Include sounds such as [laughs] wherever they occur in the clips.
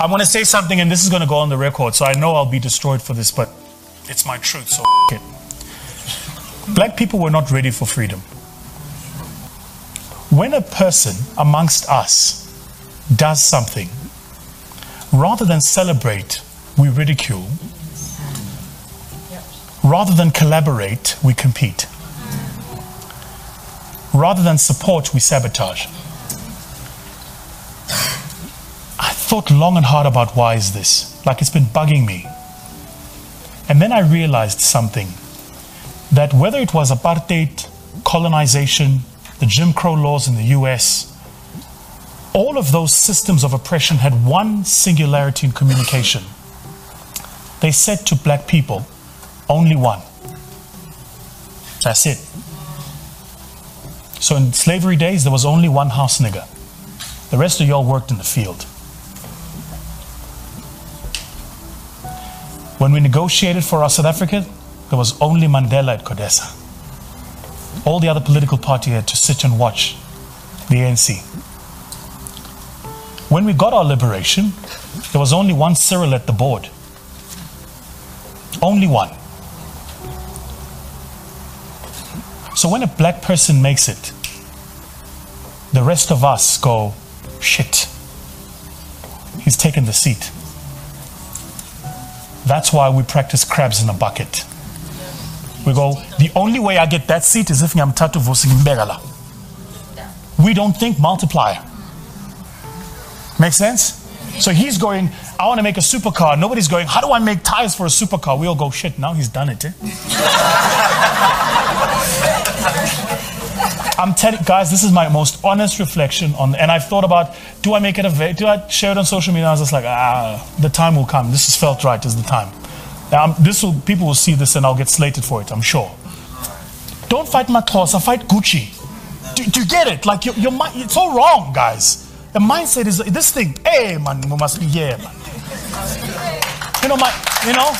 I'm going to say something, and this is going to go on the record, so I know I'll be destroyed for this, but it's my truth, so it. Black people were not ready for freedom. When a person amongst us does something, rather than celebrate, we ridicule. Rather than collaborate, we compete. Rather than support, we sabotage. I thought long and hard about why is this? Like it's been bugging me. And then I realized something that whether it was apartheid, colonization, the Jim Crow laws in the US, all of those systems of oppression had one singularity in communication. They said to black people, only one. That's it. So in slavery days, there was only one house nigger. The rest of y'all worked in the field. When we negotiated for our South Africa, there was only Mandela at CODESA. All the other political parties had to sit and watch the ANC. When we got our liberation, there was only one Cyril at the board. Only one. So when a black person makes it, the rest of us go, shit, he's taken the seat. That's why we practice crabs in a bucket. We go, the only way I get that seat is if I'm tatu mbegala. We don't think multiplier. Make sense? So he's going, I want to make a supercar. Nobody's going, how do I make tires for a supercar? We all go, shit, now he's done it. Eh? [laughs] I'm telling guys, this is my most honest reflection on, and I've thought about, do I make it a, do I share it on social media? I was just like, ah, the time will come. This is felt right is the time. Um, this will, people will see this and I'll get slated for it, I'm sure. Don't fight Matlosa, fight Gucci. Do, do, you get it? Like, your, your, it's all wrong, guys. The mindset is this thing, hey, man, we must be yeah, man. You know, my, you know,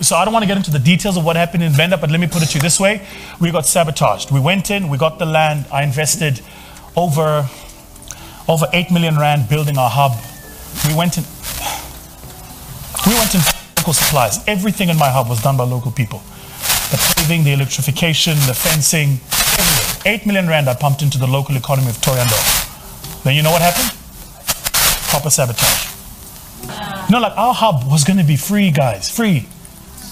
So I don't want to get into the details of what happened in Venda, but let me put it to you this way. We got sabotaged. We went in, we got the land. I invested over, over 8 million rand building our hub. We went in, we went in local supplies. Everything in my hub was done by local people. The paving, the electrification, the fencing, everything. 8 million rand I pumped into the local economy of Thohoyandou. Then you know what happened? Proper sabotage. Know, like our hub was going to be free, guys, free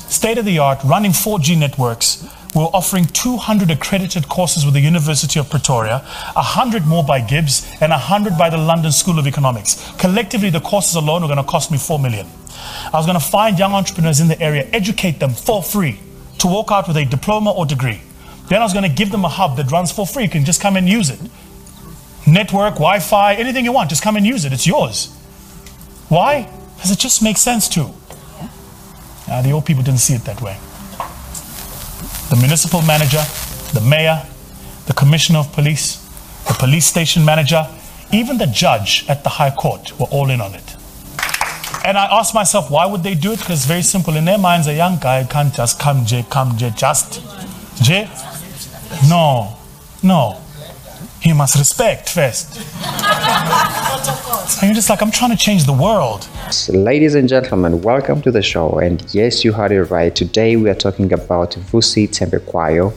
state of the art, running 4G networks. We're offering 200 accredited courses with the University of Pretoria, 100 more by GIBS, and 100 by the London School of Economics. Collectively, the courses alone are going to cost me 4 million. I was going to find young entrepreneurs in the area, educate them for free to walk out with a diploma or degree. Then I was going to give them a hub that runs for free. You can just come and use it. Network, Wi Fi, anything you want, just come and use it. It's yours. Why? Because it just makes sense to. Uh, the old people didn't see it that way. The municipal manager, the mayor, the commissioner of police, the police station manager, even the judge at the high court were all in on it. And I asked myself, why would they do it? Because it's very simple. In their minds, a young guy can't just come, J, come, J, just. J? No, no. He must respect first. [laughs] and you're just like, I'm trying to change the world. Ladies and gentlemen, welcome to the show. And yes, you heard it right. Today we are talking about Vusi Thembekwayo,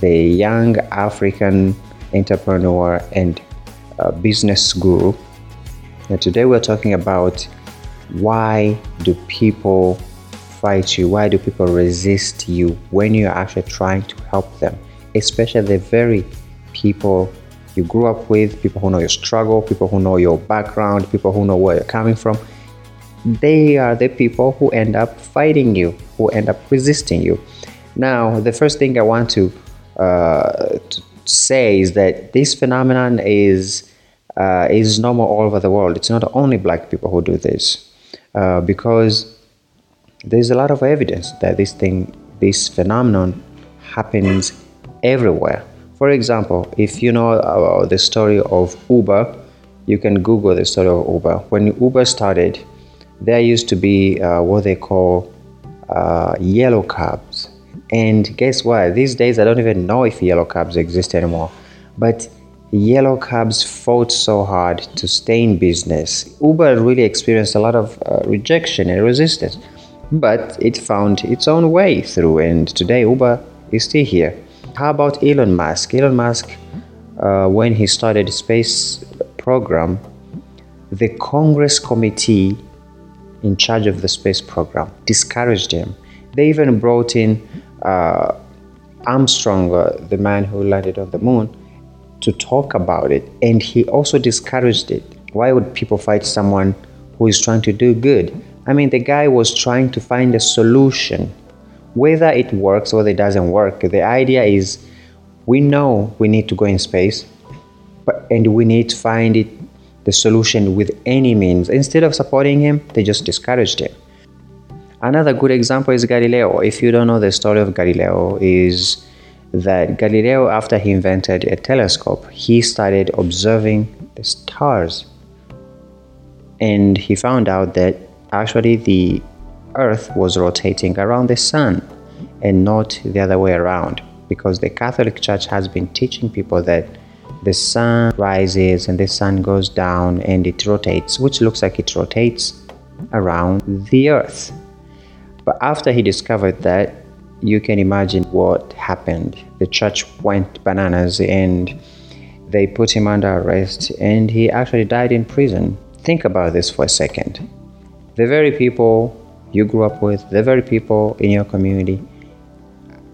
the young African entrepreneur and uh, business guru. And today we're talking about why do people fight you? Why do people resist you when you're actually trying to help them? Especially the very people you grew up with, people who know your struggle, people who know your background, people who know where you're coming from they are the people who end up fighting you, who end up resisting you. Now, the first thing I want to, uh, to say is that this phenomenon is uh, is normal all over the world. It's not only black people who do this, uh, because there's a lot of evidence that this thing, this phenomenon, happens everywhere. For example, if you know about the story of Uber, you can Google the story of Uber. When Uber started, there used to be uh, what they call uh, yellow cabs. And guess what? These days, I don't even know if yellow cabs exist anymore. But yellow cabs fought so hard to stay in business. Uber really experienced a lot of uh, rejection and resistance, but it found its own way through, and today Uber is still here. How about Elon Musk? Elon Musk, uh, when he started the space program, the Congress committee in charge of the space program discouraged him. They even brought in uh, Armstrong, uh, the man who landed on the moon, to talk about it, and he also discouraged it. Why would people fight someone who is trying to do good? I mean, the guy was trying to find a solution. Whether it works or it doesn't work, the idea is we know we need to go in space, but and we need to find it the solution with any means. Instead of supporting him, they just discouraged him. Another good example is Galileo. If you don't know the story of Galileo, is that Galileo, after he invented a telescope, he started observing the stars. And he found out that actually the Earth was rotating around the sun and not the other way around. Because the Catholic Church has been teaching people that the sun rises and the sun goes down and it rotates, which looks like it rotates around the Earth. But after he discovered that, you can imagine what happened. The church went bananas and they put him under arrest and he actually died in prison. Think about this for a second. The very people you grew up with, the very people in your community,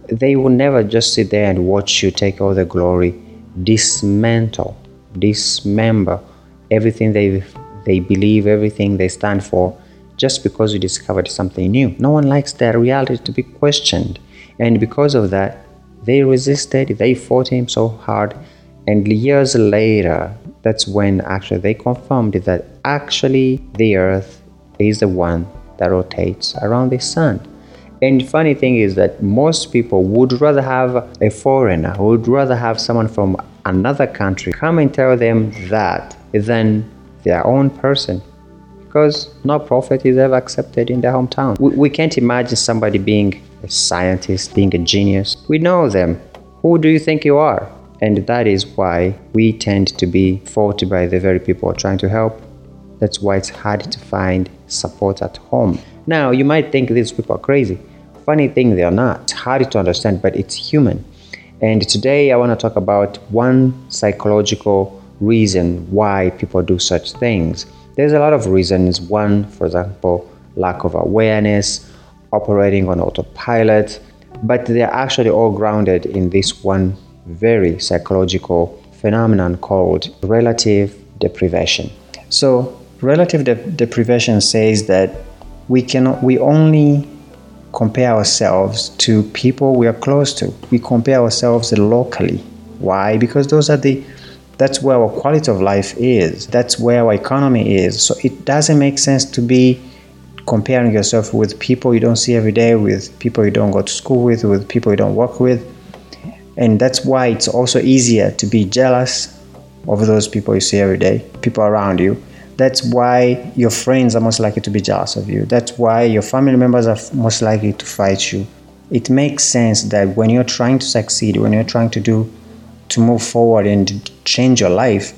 they will never just sit there and watch you take all the glory, dismantle, dismember everything they they believe, everything they stand for, just because you discovered something new. No one likes their reality to be questioned. And because of that, they resisted, they fought him so hard. And years later, that's when actually they confirmed that actually the earth is the one that rotates around the sun. And funny thing is that most people would rather have a foreigner, would rather have someone from another country come and tell them that than their own person because no prophet is ever accepted in their hometown. We, we can't imagine somebody being a scientist, being a genius. We know them. Who do you think you are? And that is why we tend to be fought by the very people trying to help. That's why it's hard to find support at home. Now, you might think these people are crazy. Funny thing, they are not. It's hard to understand, but it's human. And today I want to talk about one psychological reason why people do such things. There's a lot of reasons. One, for example, lack of awareness, operating on autopilot, but they're actually all grounded in this one very psychological phenomenon called relative deprivation. So, relative de- deprivation says that we cannot we only compare ourselves to people we are close to. We compare ourselves locally. Why? Because those are the that's where our quality of life is. That's where our economy is. So it doesn't make sense to be comparing yourself with people you don't see every day, with people you don't go to school with, with people you don't work with. And that's why it's also easier to be jealous of those people you see every day, people around you. That's why your friends are most likely to be jealous of you. That's why your family members are most likely to fight you. It makes sense that when you're trying to succeed, when you're trying to do to move forward and change your life,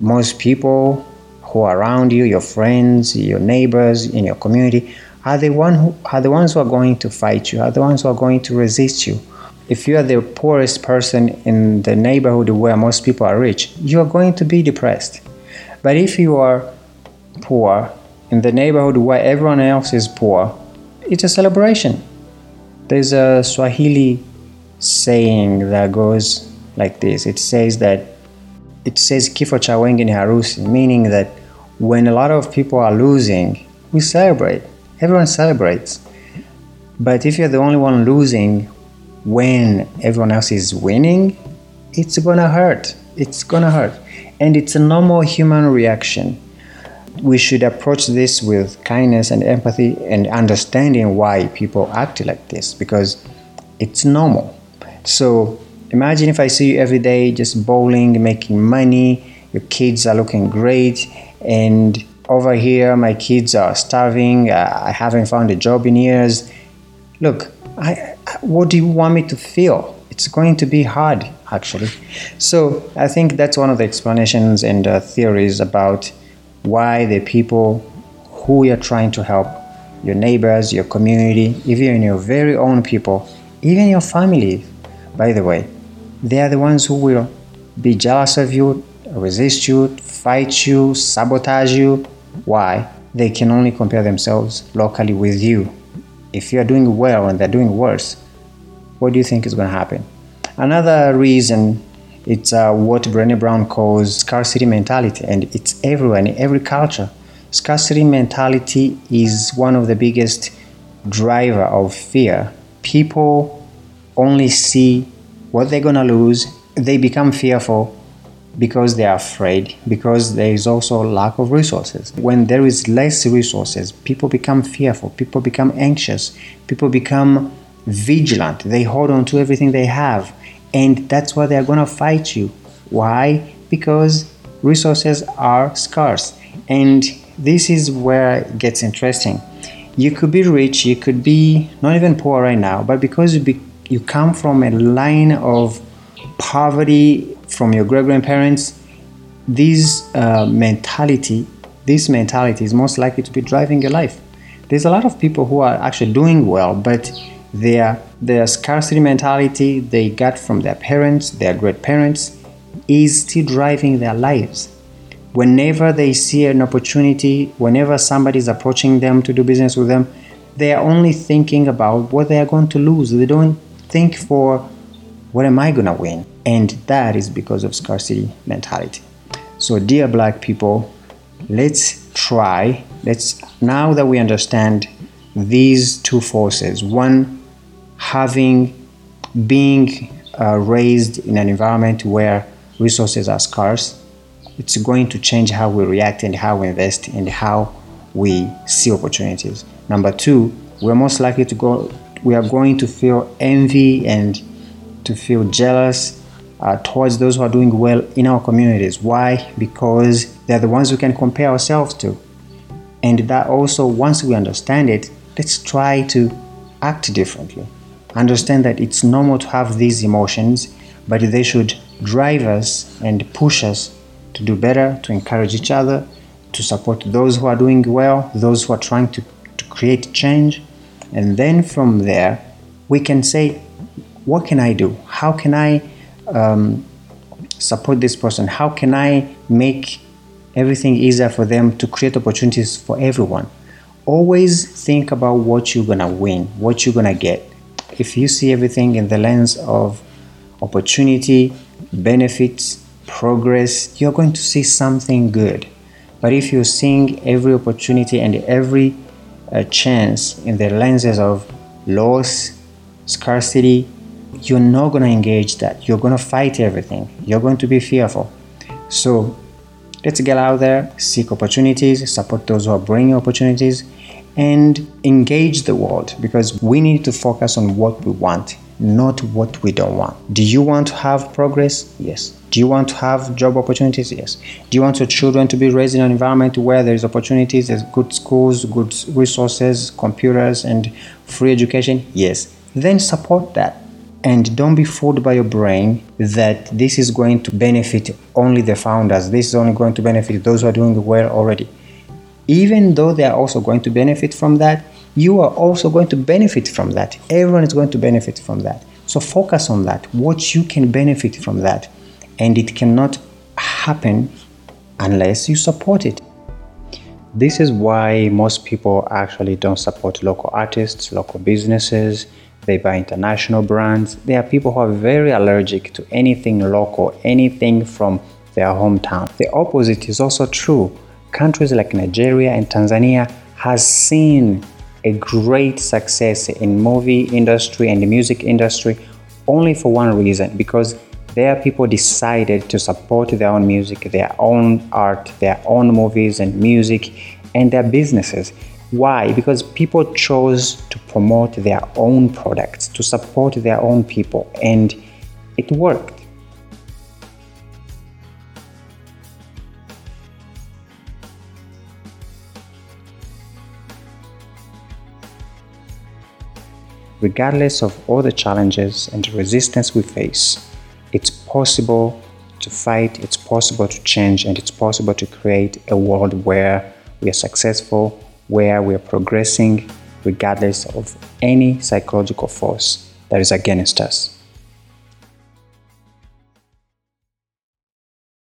most people who are around you, your friends, your neighbors in your community, are the one who are the ones who are going to fight you, are the ones who are going to resist you. If you are the poorest person in the neighborhood where most people are rich, you are going to be depressed. But if you are poor in the neighborhood where everyone else is poor, it's a celebration. There's a Swahili saying that goes like this. It says that it says kifo cha wengi ni harusi, meaning that when a lot of people are losing, we celebrate. Everyone celebrates. But if you're the only one losing when everyone else is winning, it's gonna hurt. It's gonna hurt. And it's a normal human reaction. We should approach this with kindness and empathy and understanding why people act like this because it's normal. So Imagine if I see you every day just bowling, making money, your kids are looking great, and over here my kids are starving, uh, I haven't found a job in years. Look, I, what do you want me to feel? It's going to be hard. Actually. So I think that's one of the explanations and uh, theories about why the people who you're trying to help, your neighbors, your community, even your very own people, even your family, by the way, they are the ones who will be jealous of you, resist you, fight you, sabotage you. Why? They can only compare themselves locally with you. If you're doing well and they're doing worse, what do you think is going to happen? Another reason it's uh, what Brené Brown calls scarcity mentality, and it's everywhere in every culture. Scarcity mentality is one of the biggest driver of fear. People only see what they're gonna lose. They become fearful because they are afraid, because there is also lack of resources. When there is less resources, people become fearful, people become anxious, people become vigilant. They hold on to everything they have and that's why they're going to fight you. Why? Because resources are scarce. And this is where it gets interesting. You could be rich, you could be not even poor right now, but because you, be, you come from a line of poverty from your great grandparents, this uh, mentality, this mentality is most likely to be driving your life. There's a lot of people who are actually doing well, but their, their scarcity mentality they got from their parents, their great parents, is still driving their lives. Whenever they see an opportunity, whenever somebody is approaching them to do business with them, they are only thinking about what they are going to lose. They don't think for what am I going to win? And that is because of scarcity mentality. So, dear black people, let's try, let's now that we understand these two forces one having being uh, raised in an environment where resources are scarce, it's going to change how we react and how we invest and how we see opportunities. Number two, we're most likely to go, we are going to feel envy and to feel jealous uh, towards those who are doing well in our communities. Why? Because they're the ones we can compare ourselves to. And that also, once we understand it, let's try to act differently understand that it's normal to have these emotions, but they should drive us and push us to do better, to encourage each other, to support those who are doing well, those who are trying to, to create change. And then from there, we can say, what can I do? How can I um, support this person? How can I make everything easier for them to create opportunities for everyone? Always think about what you're gonna win, what you're gonna get if you see everything in the lens of opportunity, benefits, progress, you're going to see something good. But if you're seeing every opportunity and every uh, chance in the lenses of loss, scarcity, you're not going to engage that. You're going to fight everything. You're going to be fearful. So let's get out there, seek opportunities, support those who are bringing opportunities, and engage the world because we need to focus on what we want, not what we don't want. Do you want to have progress? Yes. Do you want to have job opportunities? Yes. Do you want your children to be raised in an environment where there's opportunities, there's good schools, good resources, computers, and free education? Yes. Then support that. And don't be fooled by your brain that this is going to benefit only the founders. This is only going to benefit those who are doing well already even though they are also going to benefit from that, you are also going to benefit from that. Everyone is going to benefit from that. So focus on that, what you can benefit from that. And it cannot happen unless you support it. This is why most people actually don't support local artists, local businesses. They buy international brands. There are people who are very allergic to anything local, anything from their hometown. The opposite is also true countries like Nigeria and Tanzania has seen a great success in movie industry and the music industry only for one reason because their people decided to support their own music, their own art, their own movies and music and their businesses. Why? Because people chose to promote their own products, to support their own people, and it worked. Regardless of all the challenges and the resistance we face, it's possible to fight, it's possible to change, and it's possible to create a world where we are successful, where we are progressing, regardless of any psychological force that is against us.